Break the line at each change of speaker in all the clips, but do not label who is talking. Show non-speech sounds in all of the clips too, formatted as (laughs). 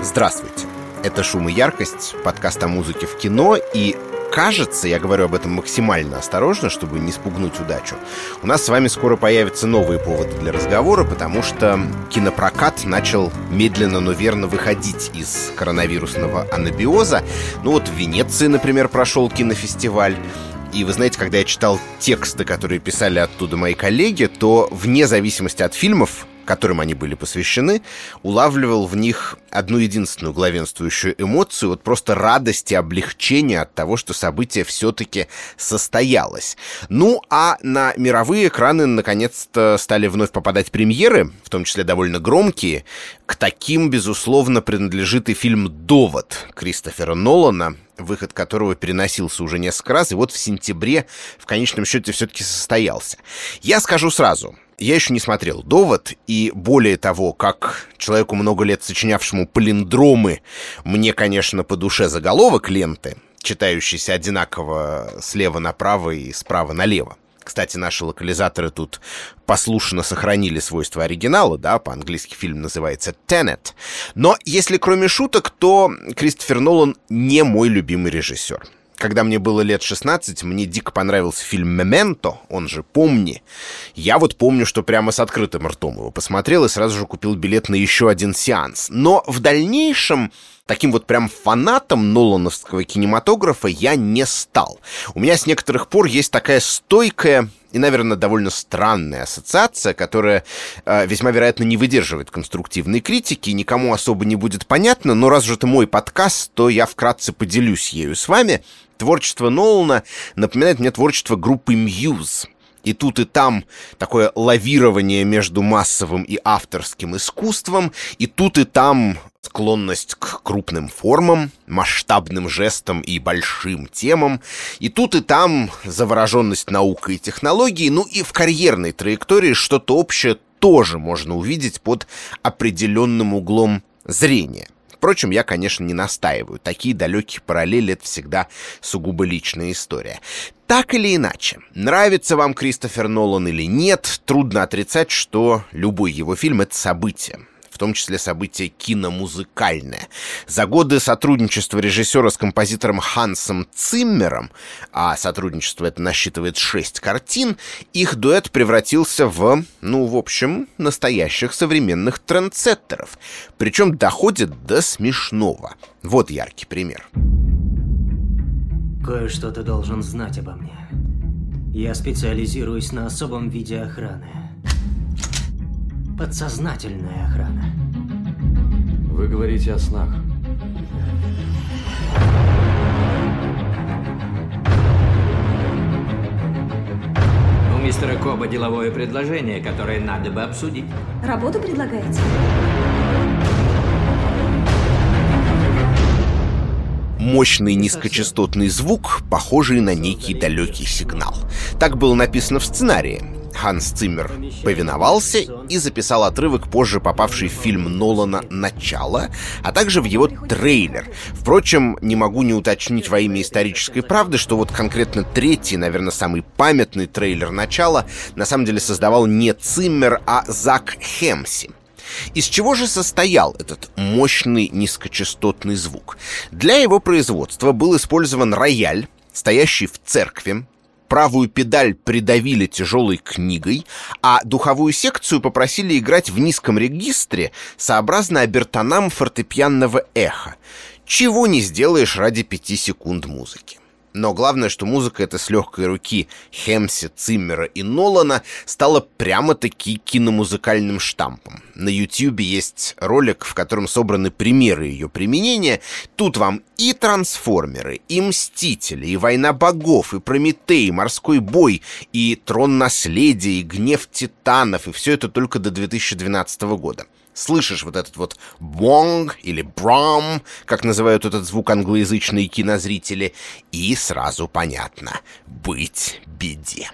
Здравствуйте. Это «Шум и яркость», подкаст о музыке в кино, и кажется, я говорю об этом максимально осторожно, чтобы не спугнуть удачу, у нас с вами скоро появятся новые поводы для разговора, потому что кинопрокат начал медленно, но верно выходить из коронавирусного анабиоза. Ну вот в Венеции, например, прошел кинофестиваль, и вы знаете, когда я читал тексты, которые писали оттуда мои коллеги, то вне зависимости от фильмов которым они были посвящены, улавливал в них одну единственную главенствующую эмоцию, вот просто радости, облегчения от того, что событие все-таки состоялось. Ну, а на мировые экраны наконец-то стали вновь попадать премьеры, в том числе довольно громкие. К таким, безусловно, принадлежит и фильм «Довод» Кристофера Нолана, выход которого переносился уже несколько раз, и вот в сентябре в конечном счете все-таки состоялся. Я скажу сразу, я еще не смотрел «Довод», и более того, как человеку много лет сочинявшему палиндромы, мне, конечно, по душе заголовок ленты, читающийся одинаково слева направо и справа налево. Кстати, наши локализаторы тут послушно сохранили свойства оригинала, да, по-английски фильм называется «Tenet». Но если кроме шуток, то Кристофер Нолан не мой любимый режиссер. Когда мне было лет 16, мне дико понравился фильм «Мементо», он же «Помни». Я вот помню, что прямо с открытым ртом его посмотрел и сразу же купил билет на еще один сеанс. Но в дальнейшем таким вот прям фанатом Нолановского кинематографа я не стал. У меня с некоторых пор есть такая стойкая и, наверное, довольно странная ассоциация, которая э, весьма вероятно не выдерживает конструктивной критики, никому особо не будет понятно, но раз же это мой подкаст, то я вкратце поделюсь ею с вами. Творчество Нолана напоминает мне творчество группы Muse. И тут и там такое лавирование между массовым и авторским искусством, и тут и там склонность к крупным формам, масштабным жестам и большим темам, и тут и там завороженность наукой и технологией, ну и в карьерной траектории что-то общее тоже можно увидеть под определенным углом зрения. Впрочем, я, конечно, не настаиваю. Такие далекие параллели — это всегда сугубо личная история. Так или иначе, нравится вам Кристофер Нолан или нет, трудно отрицать, что любой его фильм — это событие в том числе событие киномузыкальное. За годы сотрудничества режиссера с композитором Хансом Циммером, а сотрудничество это насчитывает шесть картин, их дуэт превратился в, ну, в общем, настоящих современных трендсеттеров. Причем доходит до смешного. Вот яркий пример.
Кое-что ты должен знать обо мне. Я специализируюсь на особом виде охраны. Подсознательная охрана.
Вы говорите о снах.
У мистера Коба деловое предложение, которое надо бы обсудить.
Работу предлагаете?
мощный низкочастотный звук, похожий на некий далекий сигнал. Так было написано в сценарии. Ханс Циммер повиновался и записал отрывок, позже попавший в фильм Нолана «Начало», а также в его трейлер. Впрочем, не могу не уточнить во имя исторической правды, что вот конкретно третий, наверное, самый памятный трейлер «Начала» на самом деле создавал не Циммер, а Зак Хемси. Из чего же состоял этот мощный низкочастотный звук? Для его производства был использован рояль, стоящий в церкви, правую педаль придавили тяжелой книгой, а духовую секцию попросили играть в низком регистре сообразно обертонам фортепианного эха. Чего не сделаешь ради пяти секунд музыки. Но главное, что музыка эта с легкой руки Хемси, Циммера и Нолана стала прямо-таки киномузыкальным штампом. На Ютьюбе есть ролик, в котором собраны примеры ее применения. Тут вам и Трансформеры, и Мстители, и Война Богов, и Прометей, и Морской Бой, и Трон Наследия, и Гнев Титанов, и все это только до 2012 года слышишь вот этот вот бонг или брам, как называют этот звук англоязычные кинозрители, и сразу понятно — быть беде.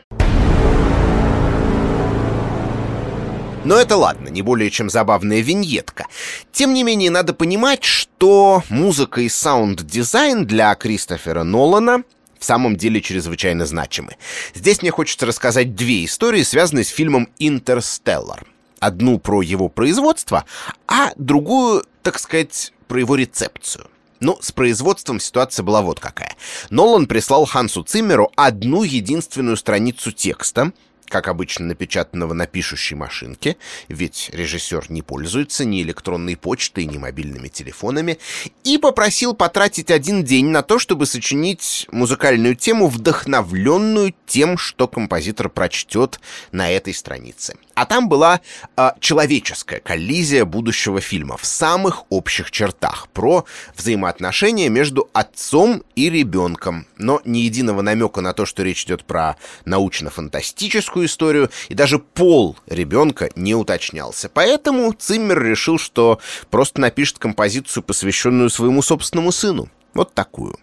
Но это ладно, не более чем забавная виньетка. Тем не менее, надо понимать, что музыка и саунд-дизайн для Кристофера Нолана в самом деле чрезвычайно значимы. Здесь мне хочется рассказать две истории, связанные с фильмом «Интерстеллар». Одну про его производство, а другую, так сказать, про его рецепцию. Ну, с производством ситуация была вот какая. Нолан прислал Хансу Циммеру одну единственную страницу текста, как обычно напечатанного на пишущей машинке, ведь режиссер не пользуется ни электронной почтой, ни мобильными телефонами, и попросил потратить один день на то, чтобы сочинить музыкальную тему, вдохновленную тем, что композитор прочтет на этой странице. А там была э, человеческая коллизия будущего фильма в самых общих чертах про взаимоотношения между отцом и ребенком, но ни единого намека на то, что речь идет про научно-фантастическую историю, и даже пол ребенка не уточнялся. Поэтому Циммер решил, что просто напишет композицию, посвященную своему собственному сыну. Вот такую.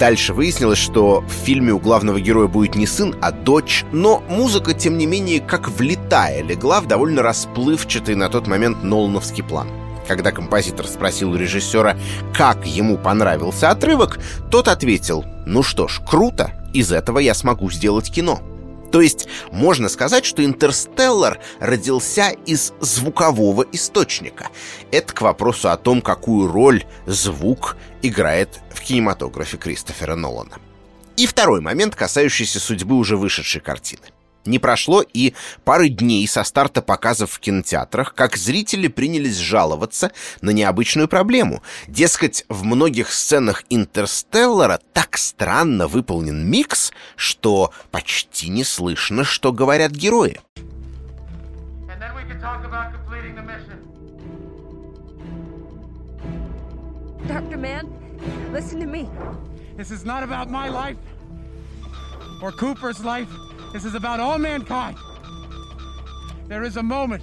Дальше выяснилось, что в фильме у главного героя будет не сын, а дочь, но музыка, тем не менее, как влетая, легла в довольно расплывчатый на тот момент Нолановский план. Когда композитор спросил у режиссера, как ему понравился отрывок, тот ответил, ну что ж, круто, из этого я смогу сделать кино. То есть можно сказать, что «Интерстеллар» родился из звукового источника. Это к вопросу о том, какую роль звук играет в кинематографе Кристофера Нолана. И второй момент, касающийся судьбы уже вышедшей картины. Не прошло и пары дней со старта показов в кинотеатрах, как зрители принялись жаловаться на необычную проблему. Дескать, в многих сценах «Интерстеллара» так странно выполнен микс, что почти не слышно, что говорят герои. Dr. Mann, listen to me. This is not about my life or Cooper's life. This is about all mankind. There is a moment.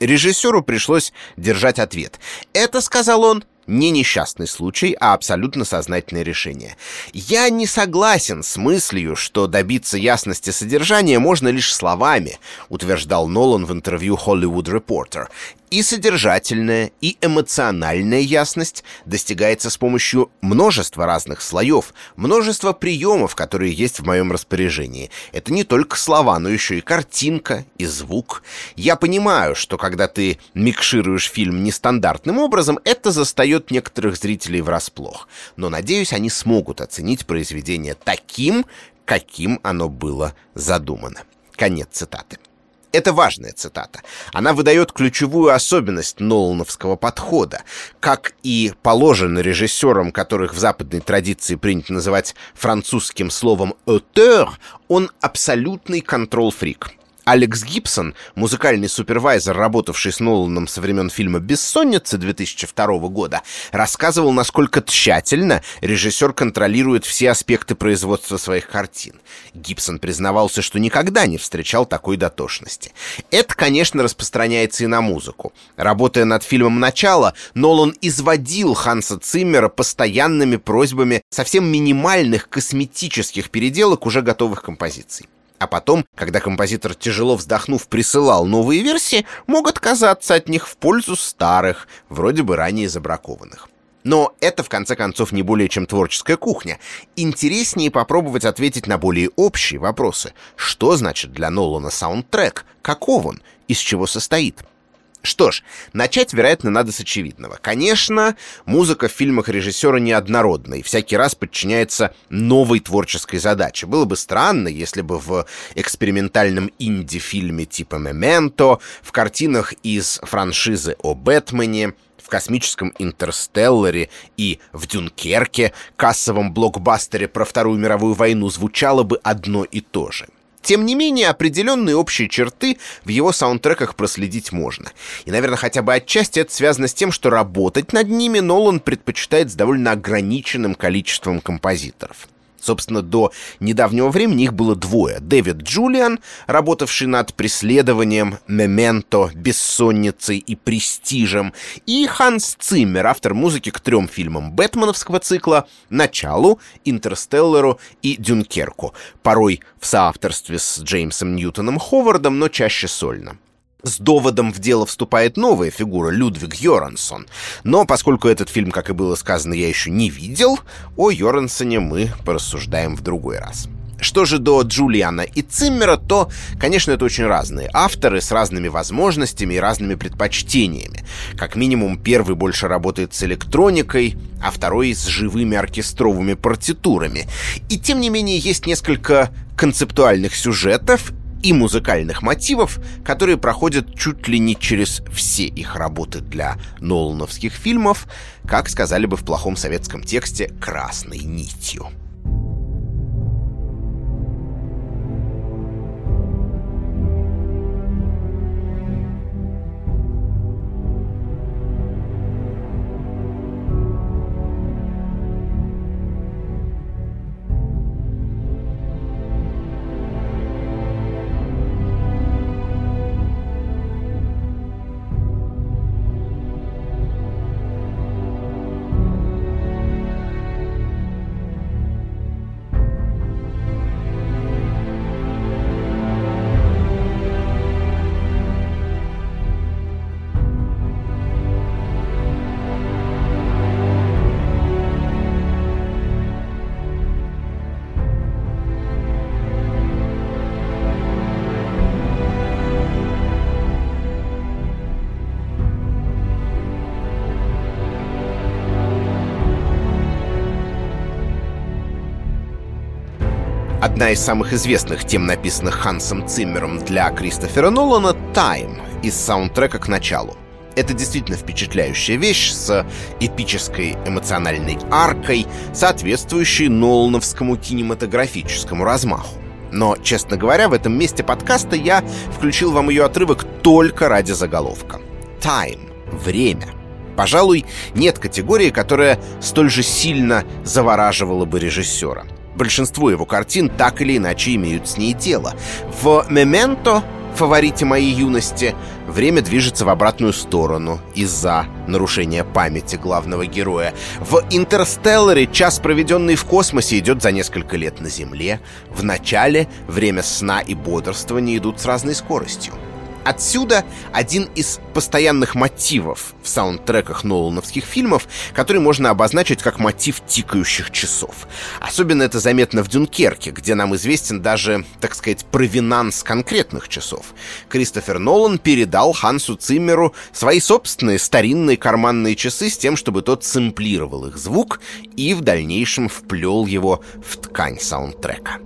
Режиссеру пришлось держать ответ. Это, сказал он, не несчастный случай, а абсолютно сознательное решение. Я не согласен с мыслью, что добиться ясности содержания можно лишь словами, утверждал Нолан в интервью Hollywood Reporter. И содержательная, и эмоциональная ясность достигается с помощью множества разных слоев, множества приемов, которые есть в моем распоряжении. Это не только слова, но еще и картинка, и звук. Я понимаю, что когда ты микшируешь фильм нестандартным образом, это застает некоторых зрителей врасплох. Но, надеюсь, они смогут оценить произведение таким, каким оно было задумано. Конец цитаты. Это важная цитата. Она выдает ключевую особенность Нолановского подхода. Как и положено режиссерам, которых в западной традиции принято называть французским словом «auteur», он абсолютный контрол-фрик. Алекс Гибсон, музыкальный супервайзер, работавший с Ноланом со времен фильма «Бессонница» 2002 года, рассказывал, насколько тщательно режиссер контролирует все аспекты производства своих картин. Гибсон признавался, что никогда не встречал такой дотошности. Это, конечно, распространяется и на музыку. Работая над фильмом «Начало», Нолан изводил Ханса Циммера постоянными просьбами совсем минимальных косметических переделок уже готовых композиций. А потом, когда композитор, тяжело вздохнув, присылал новые версии, мог отказаться от них в пользу старых, вроде бы ранее забракованных. Но это, в конце концов, не более чем творческая кухня. Интереснее попробовать ответить на более общие вопросы. Что значит для Нолана саундтрек? Каков он? Из чего состоит? Что ж, начать, вероятно, надо с очевидного. Конечно, музыка в фильмах режиссера неоднородна и всякий раз подчиняется новой творческой задаче. Было бы странно, если бы в экспериментальном инди-фильме типа «Мементо», в картинах из франшизы о Бэтмене, в космическом «Интерстелларе» и в «Дюнкерке», кассовом блокбастере про Вторую мировую войну звучало бы одно и то же. Тем не менее, определенные общие черты в его саундтреках проследить можно. И, наверное, хотя бы отчасти это связано с тем, что работать над ними Нолан предпочитает с довольно ограниченным количеством композиторов. Собственно, до недавнего времени их было двое. Дэвид Джулиан, работавший над преследованием, мементо, бессонницей и престижем, и Ханс Циммер, автор музыки к трем фильмам Бэтменовского цикла «Началу», «Интерстеллару» и «Дюнкерку», порой в соавторстве с Джеймсом Ньютоном Ховардом, но чаще сольно. С доводом в дело вступает новая фигура, Людвиг Йорансон. Но поскольку этот фильм, как и было сказано, я еще не видел, о Йорансоне мы порассуждаем в другой раз. Что же до Джулиана и Циммера, то, конечно, это очень разные авторы с разными возможностями и разными предпочтениями. Как минимум, первый больше работает с электроникой, а второй с живыми оркестровыми партитурами. И тем не менее, есть несколько концептуальных сюжетов и музыкальных мотивов, которые проходят чуть ли не через все их работы для Нолановских фильмов, как сказали бы в плохом советском тексте, красной нитью. Одна из самых известных тем, написанных Хансом Циммером для Кристофера Нолана «Тайм» из саундтрека к началу. Это действительно впечатляющая вещь с эпической эмоциональной аркой, соответствующей Нолановскому кинематографическому размаху. Но, честно говоря, в этом месте подкаста я включил вам ее отрывок только ради заголовка. Time — время. Пожалуй, нет категории, которая столь же сильно завораживала бы режиссера — Большинство его картин так или иначе имеют с ней дело. В «Мементо», фаворите моей юности, время движется в обратную сторону из-за нарушения памяти главного героя. В «Интерстелларе» час, проведенный в космосе, идет за несколько лет на Земле. В начале время сна и бодрствования идут с разной скоростью. Отсюда один из постоянных мотивов в саундтреках Нолановских фильмов, который можно обозначить как мотив тикающих часов. Особенно это заметно в «Дюнкерке», где нам известен даже, так сказать, провинанс конкретных часов. Кристофер Нолан передал Хансу Циммеру свои собственные старинные карманные часы с тем, чтобы тот сэмплировал их звук и в дальнейшем вплел его в ткань саундтрека.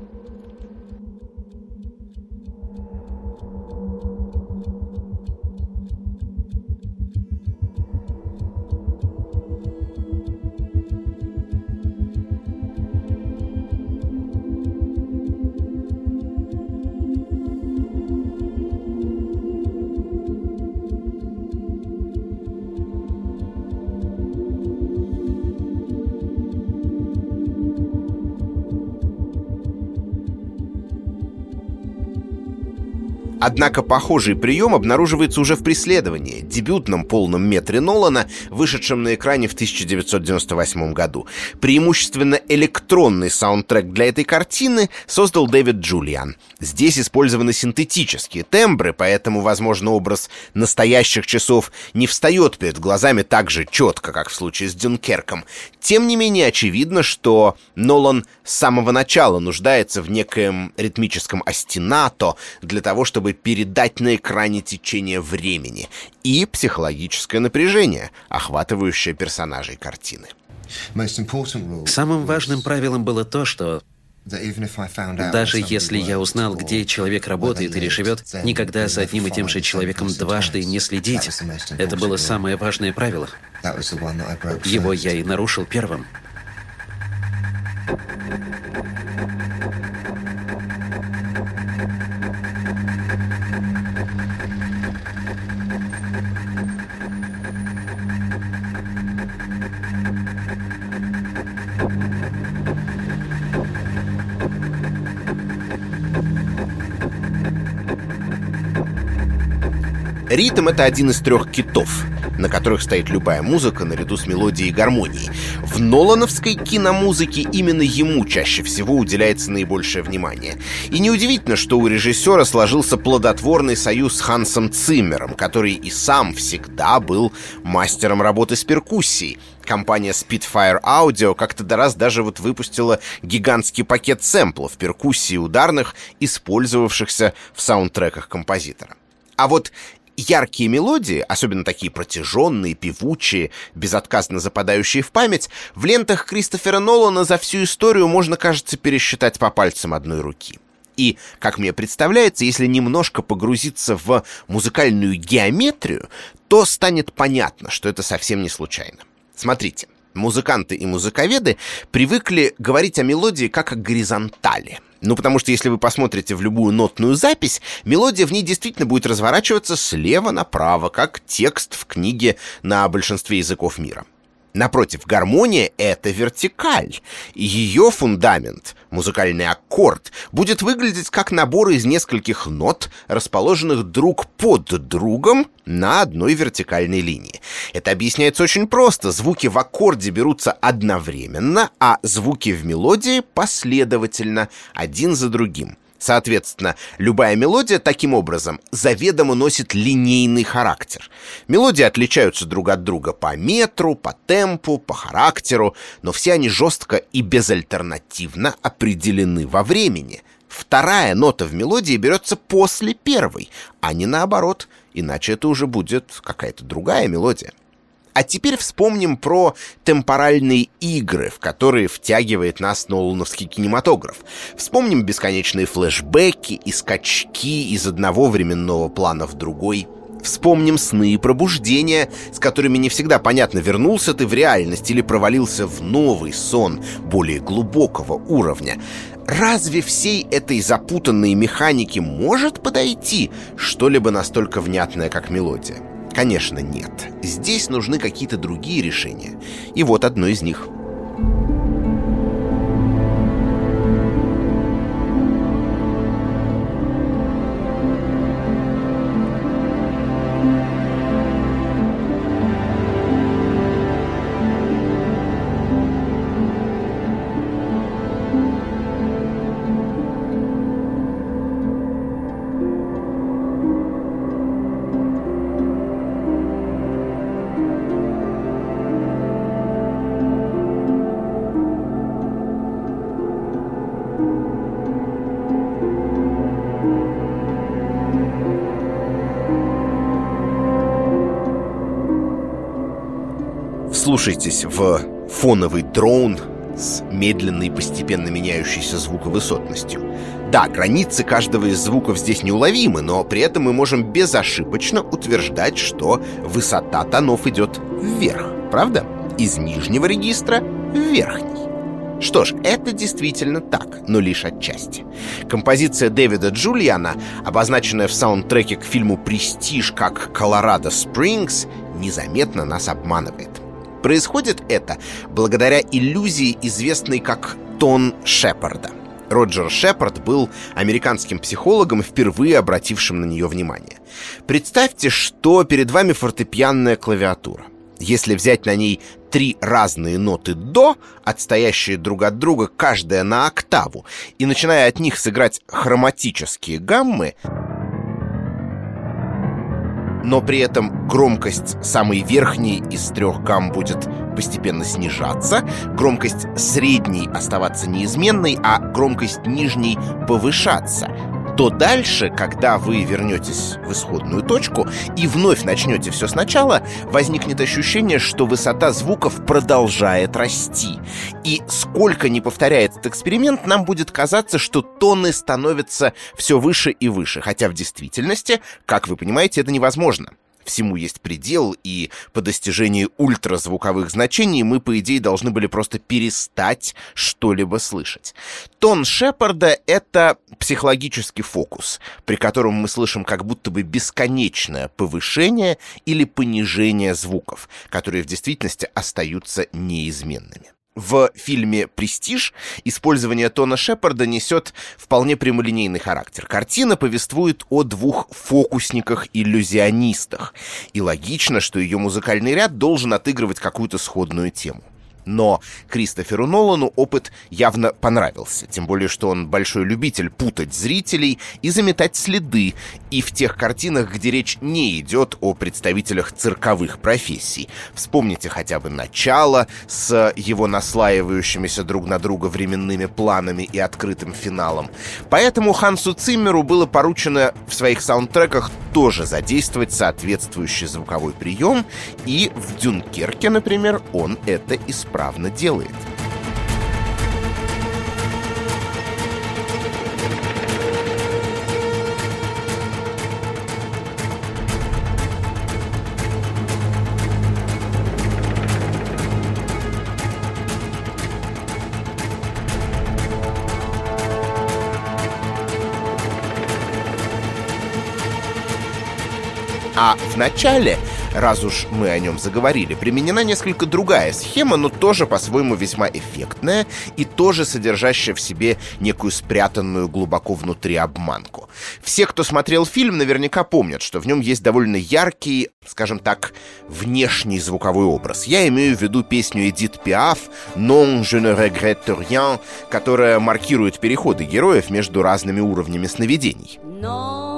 Однако похожий прием обнаруживается уже в «Преследовании», дебютном полном метре Нолана, вышедшем на экране в 1998 году. Преимущественно электронный саундтрек для этой картины создал Дэвид Джулиан. Здесь использованы синтетические тембры, поэтому, возможно, образ настоящих часов не встает перед глазами так же четко, как в случае с Дюнкерком. Тем не менее, очевидно, что Нолан с самого начала нуждается в некоем ритмическом астинато для того, чтобы чтобы передать на экране течение времени и психологическое напряжение, охватывающее персонажей картины.
Самым важным правилом было то, что даже если я узнал, где человек работает или живет, никогда за одним и тем же человеком дважды не следить. Это было самое важное правило. Его я и нарушил первым.
Ритм — это один из трех китов, на которых стоит любая музыка наряду с мелодией и гармонией. В Нолановской киномузыке именно ему чаще всего уделяется наибольшее внимание. И неудивительно, что у режиссера сложился плодотворный союз с Хансом Циммером, который и сам всегда был мастером работы с перкуссией. Компания Spitfire Audio как-то до раз даже вот выпустила гигантский пакет сэмплов, перкуссии ударных, использовавшихся в саундтреках композитора. А вот яркие мелодии, особенно такие протяженные, певучие, безотказно западающие в память, в лентах Кристофера Нолана за всю историю можно, кажется, пересчитать по пальцам одной руки. И, как мне представляется, если немножко погрузиться в музыкальную геометрию, то станет понятно, что это совсем не случайно. Смотрите, музыканты и музыковеды привыкли говорить о мелодии как о горизонтали – ну, потому что если вы посмотрите в любую нотную запись, мелодия в ней действительно будет разворачиваться слева направо, как текст в книге на большинстве языков мира. Напротив, гармония — это вертикаль, и ее фундамент, музыкальный аккорд, будет выглядеть как набор из нескольких нот, расположенных друг под другом на одной вертикальной линии. Это объясняется очень просто. Звуки в аккорде берутся одновременно, а звуки в мелодии последовательно, один за другим. Соответственно, любая мелодия таким образом заведомо носит линейный характер. Мелодии отличаются друг от друга по метру, по темпу, по характеру, но все они жестко и безальтернативно определены во времени. Вторая нота в мелодии берется после первой, а не наоборот, иначе это уже будет какая-то другая мелодия. А теперь вспомним про темпоральные игры, в которые втягивает нас Нолановский кинематограф. Вспомним бесконечные флешбеки и скачки из одного временного плана в другой. Вспомним сны и пробуждения, с которыми не всегда понятно, вернулся ты в реальность или провалился в новый сон более глубокого уровня. Разве всей этой запутанной механике может подойти что-либо настолько внятное, как мелодия? Конечно, нет. Здесь нужны какие-то другие решения. И вот одно из них — Вслушайтесь в фоновый дроун с медленной постепенно меняющейся звуковысотностью. Да, границы каждого из звуков здесь неуловимы, но при этом мы можем безошибочно утверждать, что высота тонов идет вверх, правда? Из нижнего регистра в верхний. Что ж, это действительно так, но лишь отчасти. Композиция Дэвида Джулиана, обозначенная в саундтреке к фильму «Престиж» как «Колорадо Спрингс», незаметно нас обманывает. Происходит это благодаря иллюзии, известной как тон Шепарда. Роджер Шепард был американским психологом, впервые обратившим на нее внимание. Представьте, что перед вами фортепианная клавиатура. Если взять на ней три разные ноты «до», отстоящие друг от друга, каждая на октаву, и начиная от них сыграть хроматические гаммы, но при этом громкость самой верхней из трех гамм будет постепенно снижаться, громкость средней оставаться неизменной, а громкость нижней повышаться — то дальше, когда вы вернетесь в исходную точку и вновь начнете все сначала, возникнет ощущение, что высота звуков продолжает расти. И сколько не повторяет этот эксперимент, нам будет казаться, что тоны становятся все выше и выше, хотя в действительности, как вы понимаете, это невозможно всему есть предел, и по достижении ультразвуковых значений мы, по идее, должны были просто перестать что-либо слышать. Тон Шепарда — это психологический фокус, при котором мы слышим как будто бы бесконечное повышение или понижение звуков, которые в действительности остаются неизменными. В фильме «Престиж» использование Тона Шепарда несет вполне прямолинейный характер. Картина повествует о двух фокусниках-иллюзионистах. И логично, что ее музыкальный ряд должен отыгрывать какую-то сходную тему. Но Кристоферу Нолану опыт явно понравился, тем более, что он большой любитель путать зрителей и заметать следы, и в тех картинах, где речь не идет о представителях цирковых профессий. Вспомните хотя бы начало с его наслаивающимися друг на друга временными планами и открытым финалом. Поэтому Хансу Циммеру было поручено в своих саундтреках тоже задействовать соответствующий звуковой прием, и в «Дюнкерке», например, он это использовал исправно делает. А в начале раз уж мы о нем заговорили, применена несколько другая схема, но тоже по-своему весьма эффектная и тоже содержащая в себе некую спрятанную глубоко внутри обманку. Все, кто смотрел фильм, наверняка помнят, что в нем есть довольно яркий, скажем так, внешний звуковой образ. Я имею в виду песню Эдит Пиаф «Non je ne regrette rien», которая маркирует переходы героев между разными уровнями сновидений. Non.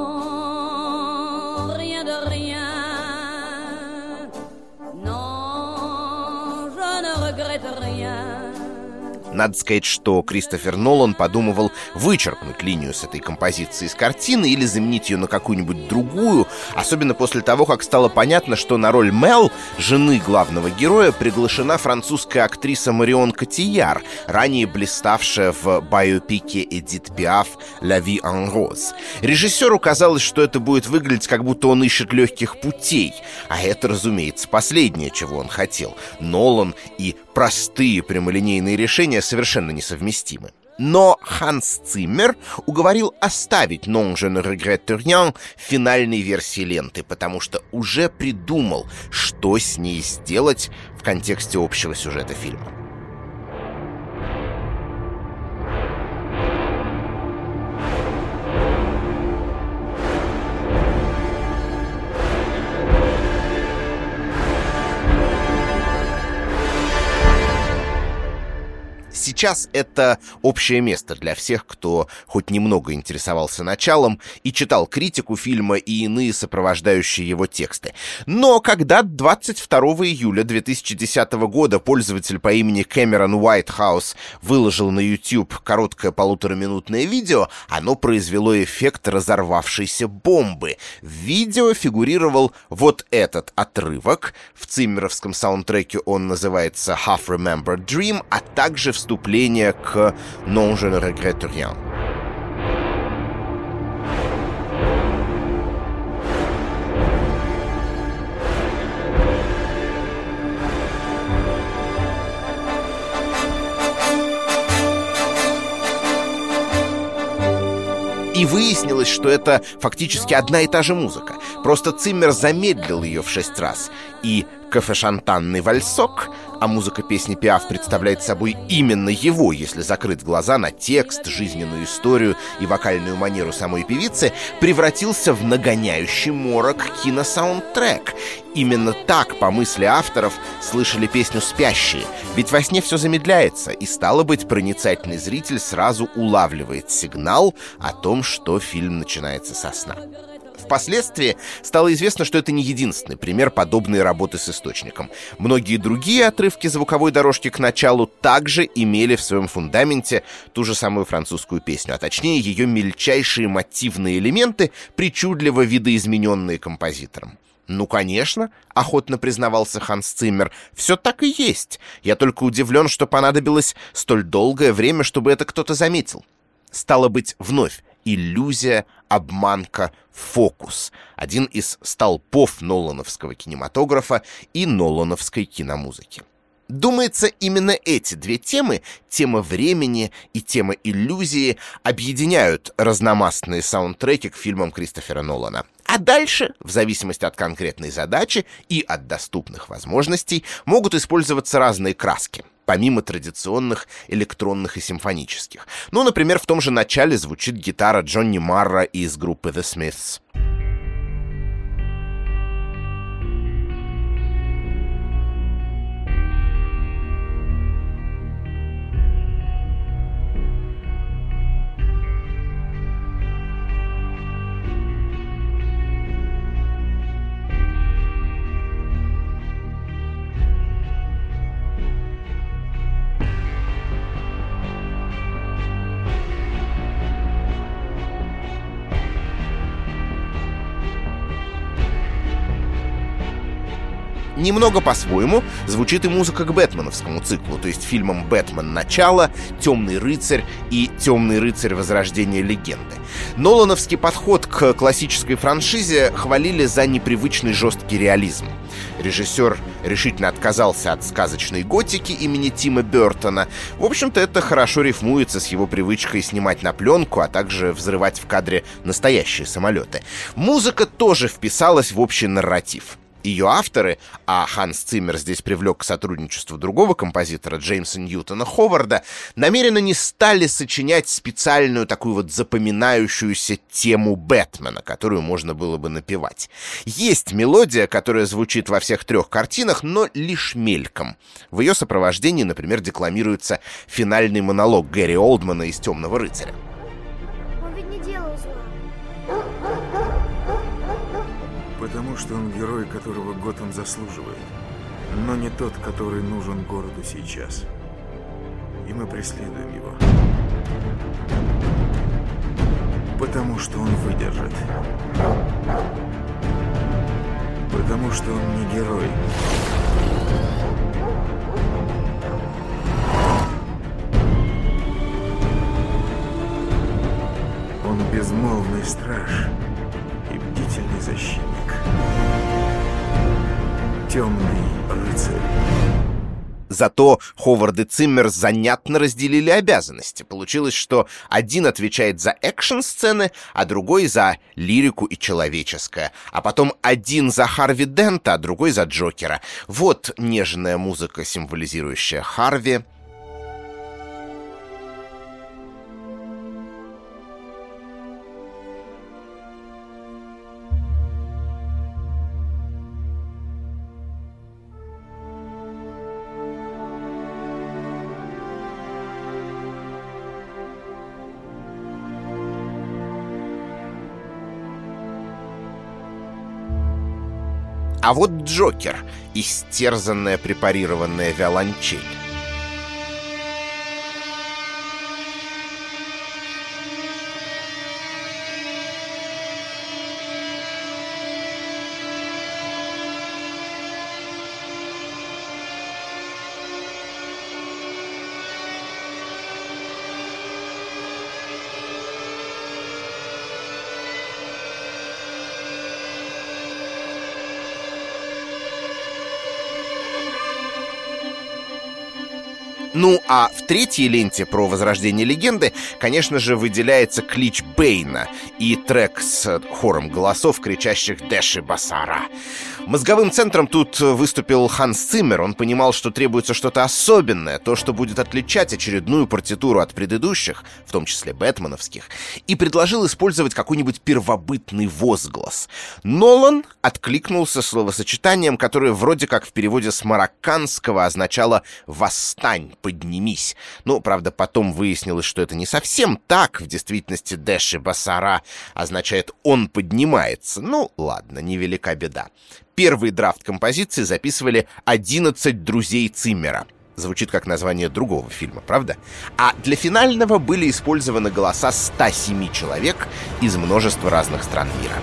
Надо сказать, что Кристофер Нолан подумывал вычеркнуть линию с этой композиции из картины или заменить ее на какую-нибудь другую, особенно после того, как стало понятно, что на роль Мел, жены главного героя, приглашена французская актриса Марион Котияр, ранее блиставшая в биопике Эдит Пиаф «La vie en rose». Режиссеру казалось, что это будет выглядеть, как будто он ищет легких путей, а это, разумеется, последнее, чего он хотел. Нолан и простые прямолинейные решения совершенно несовместимы. Но Ханс Циммер уговорил оставить «Non je ne regrette rien» в финальной версии ленты, потому что уже придумал, что с ней сделать в контексте общего сюжета фильма. Сейчас это общее место для всех, кто хоть немного интересовался началом и читал критику фильма и иные сопровождающие его тексты. Но когда 22 июля 2010 года пользователь по имени Кэмерон Уайтхаус выложил на YouTube короткое полутораминутное видео, оно произвело эффект разорвавшейся бомбы. В видео фигурировал вот этот отрывок. В циммеровском саундтреке он называется Half Remembered Dream, а также вступает вступление к «Non je ne regrette rien». И выяснилось, что это фактически одна и та же музыка. Просто Циммер замедлил ее в шесть раз. И кафешантанный вальсок а музыка песни Пиаф представляет собой именно его, если закрыть глаза на текст, жизненную историю и вокальную манеру самой певицы, превратился в нагоняющий морок киносаундтрек. Именно так, по мысли авторов, слышали песню «Спящие», ведь во сне все замедляется, и, стало быть, проницательный зритель сразу улавливает сигнал о том, что фильм начинается со сна. Впоследствии стало известно, что это не единственный пример подобной работы с источником. Многие другие отрывки звуковой дорожки к началу также имели в своем фундаменте ту же самую французскую песню, а точнее ее мельчайшие мотивные элементы, причудливо видоизмененные композитором. «Ну, конечно», — охотно признавался Ханс Циммер, — «все так и есть. Я только удивлен, что понадобилось столь долгое время, чтобы это кто-то заметил». Стало быть, вновь, иллюзия, обманка, фокус. Один из столпов нолановского кинематографа и нолановской киномузыки. Думается, именно эти две темы, тема времени и тема иллюзии, объединяют разномастные саундтреки к фильмам Кристофера Нолана. А дальше, в зависимости от конкретной задачи и от доступных возможностей, могут использоваться разные краски. Помимо традиционных электронных и симфонических. Ну, например, в том же начале звучит гитара Джонни Марра из группы The Smiths. Немного по-своему звучит и музыка к Бэтменовскому циклу, то есть фильмам «Бэтмен. Начало», «Темный рыцарь» и «Темный рыцарь. Возрождение легенды». Нолановский подход к классической франшизе хвалили за непривычный жесткий реализм. Режиссер решительно отказался от сказочной готики имени Тима Бертона. В общем-то, это хорошо рифмуется с его привычкой снимать на пленку, а также взрывать в кадре настоящие самолеты. Музыка тоже вписалась в общий нарратив ее авторы, а Ханс Циммер здесь привлек к сотрудничеству другого композитора, Джеймса Ньютона Ховарда, намеренно не стали сочинять специальную такую вот запоминающуюся тему Бэтмена, которую можно было бы напевать. Есть мелодия, которая звучит во всех трех картинах, но лишь мельком. В ее сопровождении, например, декламируется финальный монолог Гэри Олдмана из «Темного рыцаря».
Потому что он герой, которого Готэм заслуживает. Но не тот, который нужен городу сейчас. И мы преследуем его. Потому что он выдержит. Потому что он не герой. Он безмолвный страж Темный рыцарь.
Зато Ховард и Циммер занятно разделили обязанности. Получилось, что один отвечает за экшн-сцены, а другой за лирику и человеческое. А потом один за Харви Дента, а другой за Джокера. Вот нежная музыка, символизирующая Харви, А вот Джокер, истерзанная препарированная виолончель. Ну, а в третьей ленте про возрождение легенды, конечно же, выделяется клич Бейна и трек с хором голосов, кричащих «Дэши Басара». Мозговым центром тут выступил Ханс Циммер. Он понимал, что требуется что-то особенное, то, что будет отличать очередную партитуру от предыдущих, в том числе бэтменовских, и предложил использовать какой-нибудь первобытный возглас. Нолан откликнулся словосочетанием, которое вроде как в переводе с марокканского означало «восстань, поднимись». Ну, правда, потом выяснилось, что это не совсем так. В действительности «дэши басара» означает «он поднимается». Ну, ладно, невелика беда. Первый драфт композиции записывали 11 друзей Циммера. Звучит как название другого фильма, правда? А для финального были использованы голоса 107 человек из множества разных стран мира.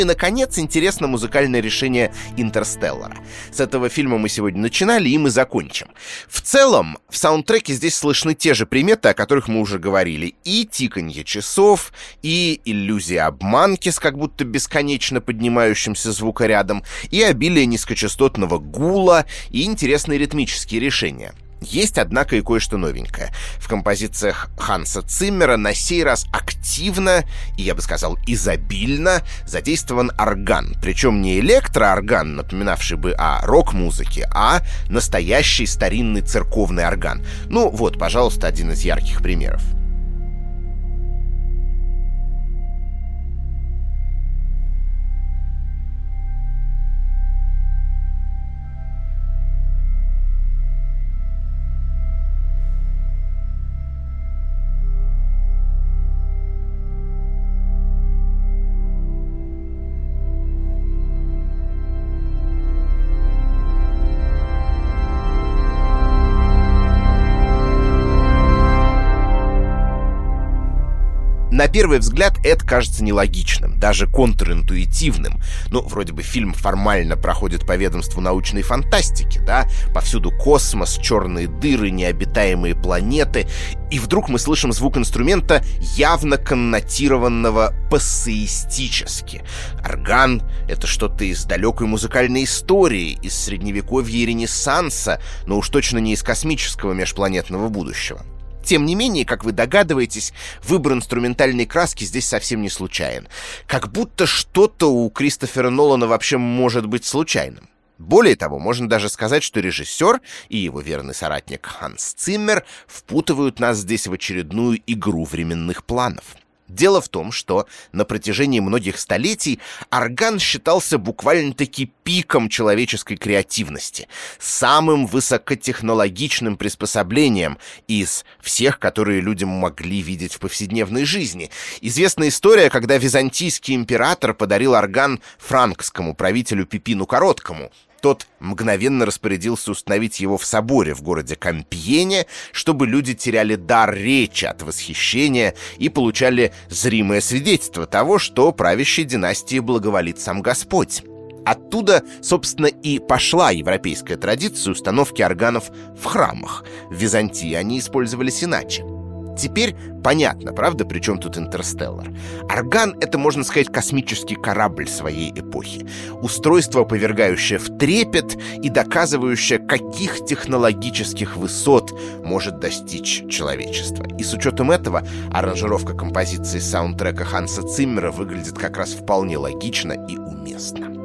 И, наконец, интересно музыкальное решение «Интерстеллара». С этого фильма мы сегодня начинали, и мы закончим. В целом, в саундтреке здесь слышны те же приметы, о которых мы уже говорили. И тиканье часов, и иллюзия обманки с как будто бесконечно поднимающимся звукорядом, и обилие низкочастотного гула, и интересные ритмические решения — есть, однако, и кое-что новенькое. В композициях Ханса Циммера на сей раз активно, и я бы сказал изобильно, задействован орган. Причем не электроорган, напоминавший бы о рок-музыке, а настоящий старинный церковный орган. Ну вот, пожалуйста, один из ярких примеров. На первый взгляд это кажется нелогичным, даже контринтуитивным. Ну, вроде бы фильм формально проходит по ведомству научной фантастики, да? Повсюду космос, черные дыры, необитаемые планеты. И вдруг мы слышим звук инструмента, явно коннотированного пассеистически. Орган — это что-то из далекой музыкальной истории, из средневековья и ренессанса, но уж точно не из космического межпланетного будущего. Тем не менее, как вы догадываетесь, выбор инструментальной краски здесь совсем не случайен. Как будто что-то у Кристофера Нолана вообще может быть случайным. Более того, можно даже сказать, что режиссер и его верный соратник Ханс Циммер впутывают нас здесь в очередную игру временных планов. Дело в том, что на протяжении многих столетий орган считался буквально-таки пиком человеческой креативности, самым высокотехнологичным приспособлением из всех, которые людям могли видеть в повседневной жизни. Известна история, когда византийский император подарил орган франкскому правителю Пипину Короткому, тот мгновенно распорядился установить его в соборе в городе Кампьене, чтобы люди теряли дар речи от восхищения и получали зримое свидетельство того, что правящей династии благоволит сам Господь. Оттуда, собственно, и пошла европейская традиция установки органов в храмах. В Византии они использовались иначе. Теперь понятно, правда, при чем тут Интерстеллар? Орган — это, можно сказать, космический корабль своей эпохи. Устройство, повергающее в трепет и доказывающее, каких технологических высот может достичь человечество. И с учетом этого аранжировка композиции саундтрека Ханса Циммера выглядит как раз вполне логично и уместно.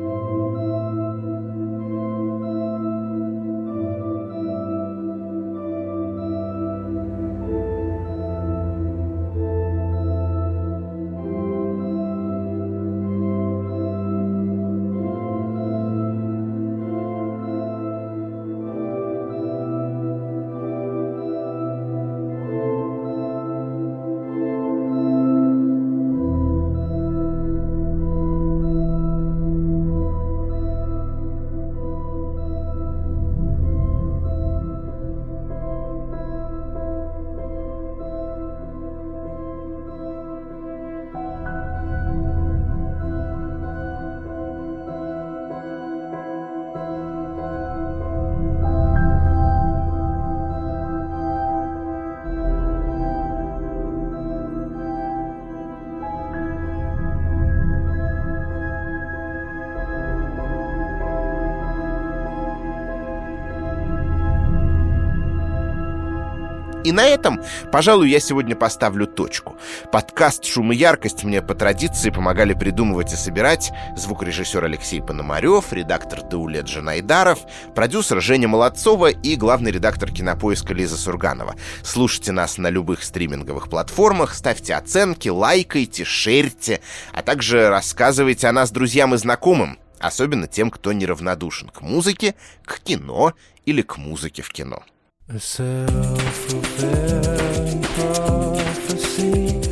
И на этом, пожалуй, я сегодня поставлю точку. Подкаст «Шум и яркость» мне по традиции помогали придумывать и собирать звукорежиссер Алексей Пономарев, редактор Даулет Жанайдаров, продюсер Женя Молодцова и главный редактор кинопоиска Лиза Сурганова. Слушайте нас на любых стриминговых платформах, ставьте оценки, лайкайте, шерьте, а также рассказывайте о нас друзьям и знакомым, особенно тем, кто неравнодушен к музыке, к кино или к музыке в кино. A self-fulfilling prophecy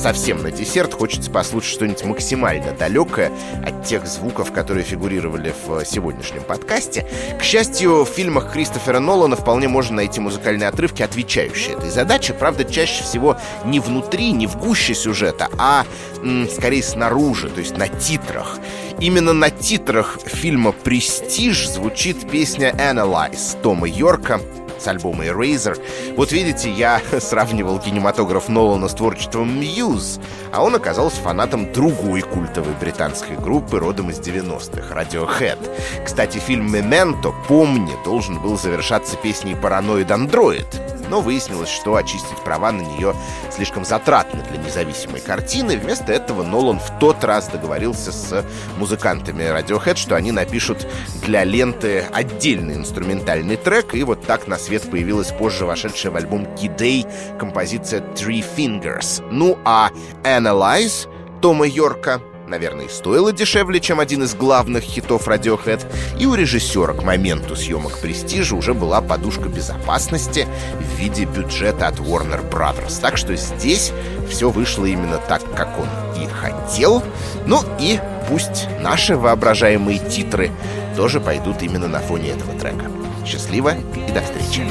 совсем на десерт хочется послушать что-нибудь максимально далекое от тех звуков, которые фигурировали в сегодняшнем подкасте. К счастью, в фильмах Кристофера Нолана вполне можно найти музыкальные отрывки, отвечающие этой задаче. Правда, чаще всего не внутри, не в гуще сюжета, а м, скорее снаружи, то есть на титрах. Именно на титрах фильма «Престиж» звучит песня «Analyze» Тома Йорка, с альбома Eraser. Вот видите, я (laughs) сравнивал кинематограф Нолана с творчеством Muse, а он оказался фанатом другой культовой британской группы родом из 90-х, Radiohead. Кстати, фильм «Мементо», помни, должен был завершаться песней «Параноид Андроид», но выяснилось, что очистить права на нее слишком затратно для независимой картины. Вместо этого Нолан в тот раз договорился с музыкантами Radiohead, что они напишут для ленты отдельный инструментальный трек, и вот так на свет появилась позже вошедшая в альбом Key композиция Three Fingers. Ну а Analyze Тома Йорка наверное, стоило дешевле, чем один из главных хитов Radiohead, и у режиссера к моменту съемок «Престижа» уже была подушка безопасности в виде бюджета от Warner Brothers. Так что здесь все вышло именно так, как он и хотел. Ну и пусть наши воображаемые титры тоже пойдут именно на фоне этого трека. Счастливо и до встречи.